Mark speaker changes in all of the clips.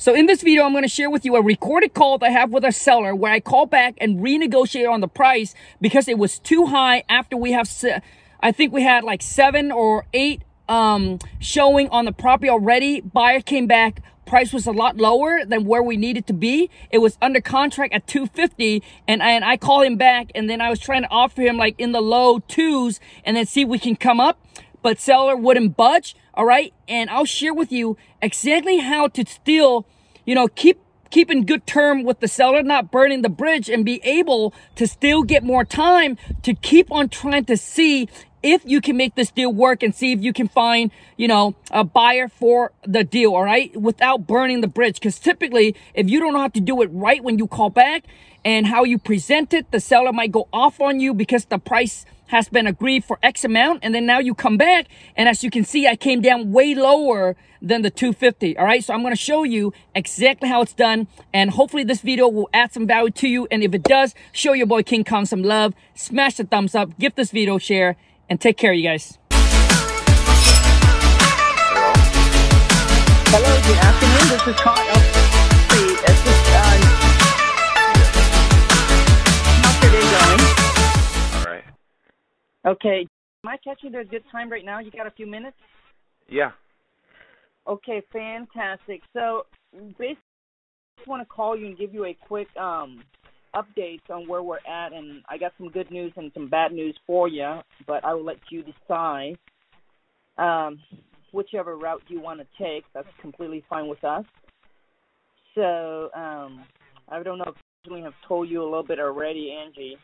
Speaker 1: So in this video, I'm going to share with you a recorded call that I have with a seller where I call back and renegotiate on the price because it was too high after we have, I think we had like seven or eight um, showing on the property already. Buyer came back. Price was a lot lower than where we needed to be. It was under contract at 250 and I, and I called him back and then I was trying to offer him like in the low twos and then see if we can come up but seller wouldn't budge. All right. And I'll share with you exactly how to still, you know, keep keep in good term with the seller, not burning the bridge and be able to still get more time to keep on trying to see if you can make this deal work and see if you can find, you know, a buyer for the deal, all right, without burning the bridge. Because typically, if you don't know how to do it right when you call back and how you present it, the seller might go off on you because the price has been agreed for X amount. And then now you come back. And as you can see, I came down way lower than the 250. All right. So I'm going to show you exactly how it's done. And hopefully this video will add some value to you. And if it does, show your boy King Kong some love. Smash the thumbs up. Give this video share. And take care, you guys.
Speaker 2: Hello, good afternoon. This is Kyle. How's your day going? All right. Okay. Am I catching you at a good time right now? You got a few minutes?
Speaker 3: Yeah.
Speaker 2: Okay, fantastic. So basically, I just want to call you and give you a quick um, update on where we're at, and I got some good news and some bad news for you, but I will let you decide um, whichever route you want to take. That's completely fine with us. So um, I don't know if I have told you a little bit already, Angie,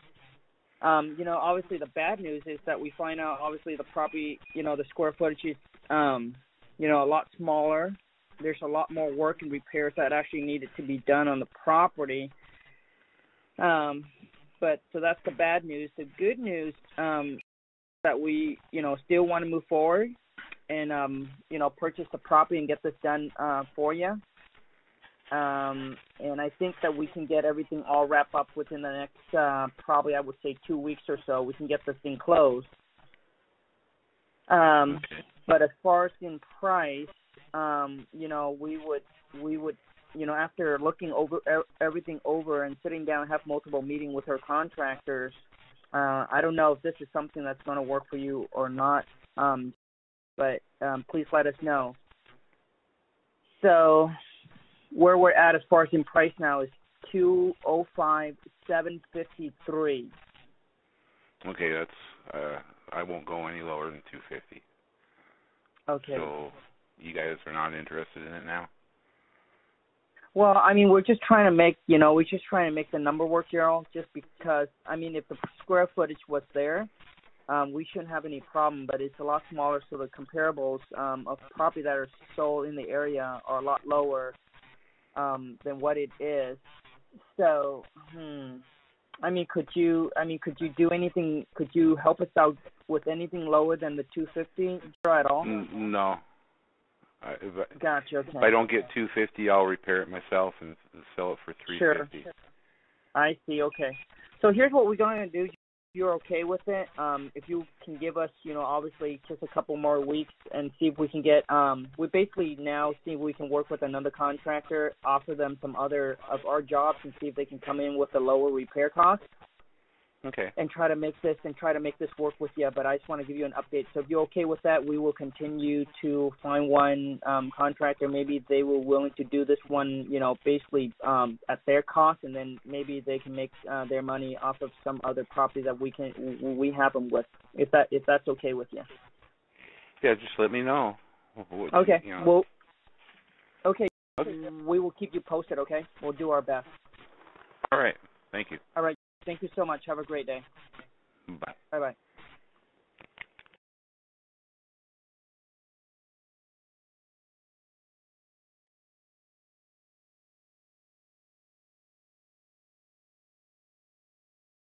Speaker 2: um, you know, obviously the bad news is that we find out obviously the property, you know, the square footage is, um, you know, a lot smaller. There's a lot more work and repairs that actually needed to be done on the property. Um, but so that's the bad news. The good news um, that we, you know, still want to move forward and, um, you know, purchase the property and get this done uh, for you. Um, and I think that we can get everything all wrapped up within the next uh, probably I would say two weeks or so. We can get this thing closed. Um, okay. But as far as in price, um, you know, we would we would you know after looking over everything over and sitting down and have multiple meeting with her contractors. Uh, I don't know if this is something that's going to work for you or not, um, but um, please let us know. So where we're at as far as in price now is two oh five seven fifty three.
Speaker 3: Okay, that's uh I won't go any lower than two fifty.
Speaker 2: Okay.
Speaker 3: So you guys are not interested in it now?
Speaker 2: Well, I mean, we're just trying to make, you know, we're just trying to make the number work, Gerald. Just because, I mean, if the square footage was there, um, we shouldn't have any problem. But it's a lot smaller, so the comparables um, of property that are sold in the area are a lot lower um, than what it is. So, hmm. I mean, could you? I mean, could you do anything? Could you help us out with anything lower than the 250 at all?
Speaker 3: No. I, if I,
Speaker 2: gotcha. Okay.
Speaker 3: If I don't get 250, I'll repair it myself and sell it for 350.
Speaker 2: Sure. I see. Okay. So here's what we're going to do If you're okay with it, um, if you can give us, you know, obviously just a couple more weeks and see if we can get, um, we basically now see if we can work with another contractor, offer them some other of our jobs and see if they can come in with a lower repair cost.
Speaker 3: Okay.
Speaker 2: And try to make this and try to make this work with you. But I just want to give you an update. So if you're okay with that, we will continue to find one um, contractor. Maybe they were willing to do this one, you know, basically um, at their cost, and then maybe they can make uh, their money off of some other property that we can we have them with. If that if that's okay with you.
Speaker 3: Yeah, just let me know.
Speaker 2: What, okay. You know. Well. Okay. okay. We will keep you posted. Okay. We'll do our best.
Speaker 3: All right. Thank you.
Speaker 2: All right. Thank you so much. Have a great day.
Speaker 3: Bye.
Speaker 2: Bye bye.